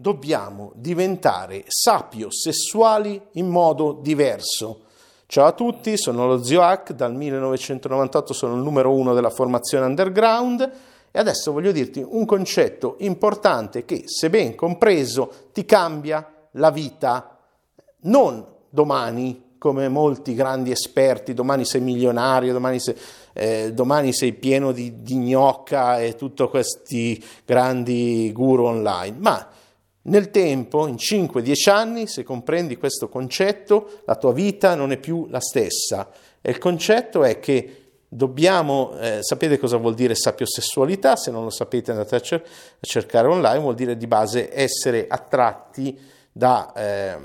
dobbiamo diventare sapio sessuali in modo diverso. Ciao a tutti, sono lo Zio Hack, dal 1998 sono il numero uno della formazione underground e adesso voglio dirti un concetto importante che, se ben compreso, ti cambia la vita, non domani, come molti grandi esperti, domani sei milionario, domani sei, eh, domani sei pieno di, di gnocca e tutti questi grandi guru online, ma nel tempo, in 5-10 anni, se comprendi questo concetto, la tua vita non è più la stessa. E il concetto è che dobbiamo, eh, sapete cosa vuol dire sapiosessualità? Se non lo sapete andate a, cer- a, cercare online, vuol dire di base essere attratti da eh,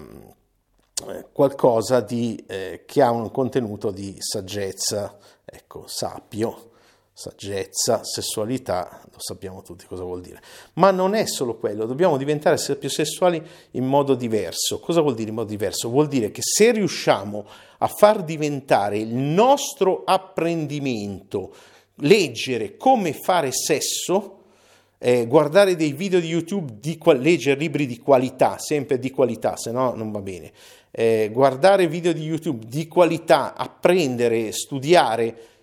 qualcosa di, eh, che ha un contenuto di saggezza, ecco, sapio saggezza, sessualità, lo sappiamo tutti cosa vuol dire. Ma non è solo quello, dobbiamo diventare più sessuali in modo diverso. Cosa vuol dire in modo diverso? Vuol dire che se riusciamo a far diventare il nostro apprendimento, leggere come fare sesso, eh, guardare dei video di YouTube, di, leggere libri di qualità, sempre di qualità, se no non va bene. Eh, guardare video di YouTube di qualità, apprendere, studiare,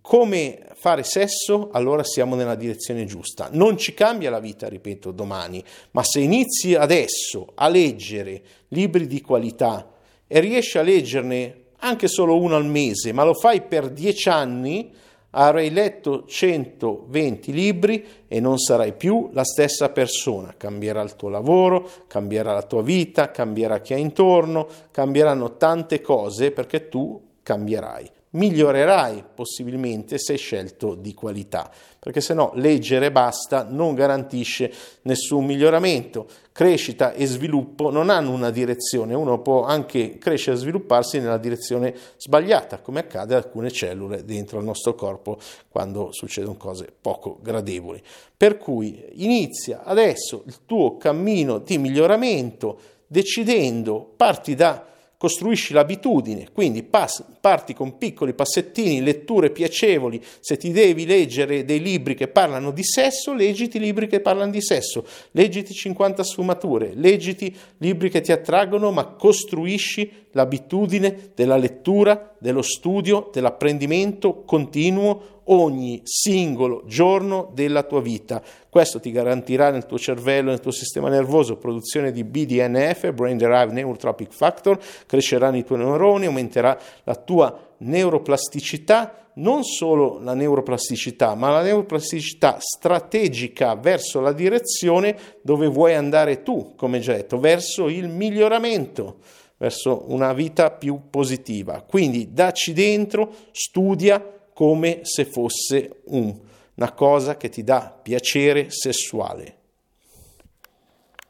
come fare sesso, allora siamo nella direzione giusta. Non ci cambia la vita, ripeto, domani, ma se inizi adesso a leggere libri di qualità e riesci a leggerne anche solo uno al mese, ma lo fai per dieci anni, avrai letto 120 libri e non sarai più la stessa persona. Cambierà il tuo lavoro, cambierà la tua vita, cambierà chi hai intorno, cambieranno tante cose perché tu cambierai migliorerai possibilmente se scelto di qualità, perché se no leggere basta non garantisce nessun miglioramento. Crescita e sviluppo non hanno una direzione, uno può anche crescere e svilupparsi nella direzione sbagliata, come accade ad alcune cellule dentro il nostro corpo quando succedono cose poco gradevoli. Per cui inizia adesso il tuo cammino di miglioramento decidendo, parti da costruisci l'abitudine, quindi pass- parti con piccoli passettini, letture piacevoli, se ti devi leggere dei libri che parlano di sesso, leggiti libri che parlano di sesso, leggiti 50 sfumature, leggiti libri che ti attraggono, ma costruisci l'abitudine della lettura, dello studio, dell'apprendimento continuo ogni singolo giorno della tua vita. Questo ti garantirà nel tuo cervello, nel tuo sistema nervoso, produzione di BDNF, Brain Derived Neurotropic Factor, cresceranno i tuoi neuroni, aumenterà la tua neuroplasticità, non solo la neuroplasticità, ma la neuroplasticità strategica verso la direzione dove vuoi andare tu, come già detto, verso il miglioramento verso una vita più positiva. Quindi dacci dentro, studia, come se fosse un, una cosa che ti dà piacere sessuale.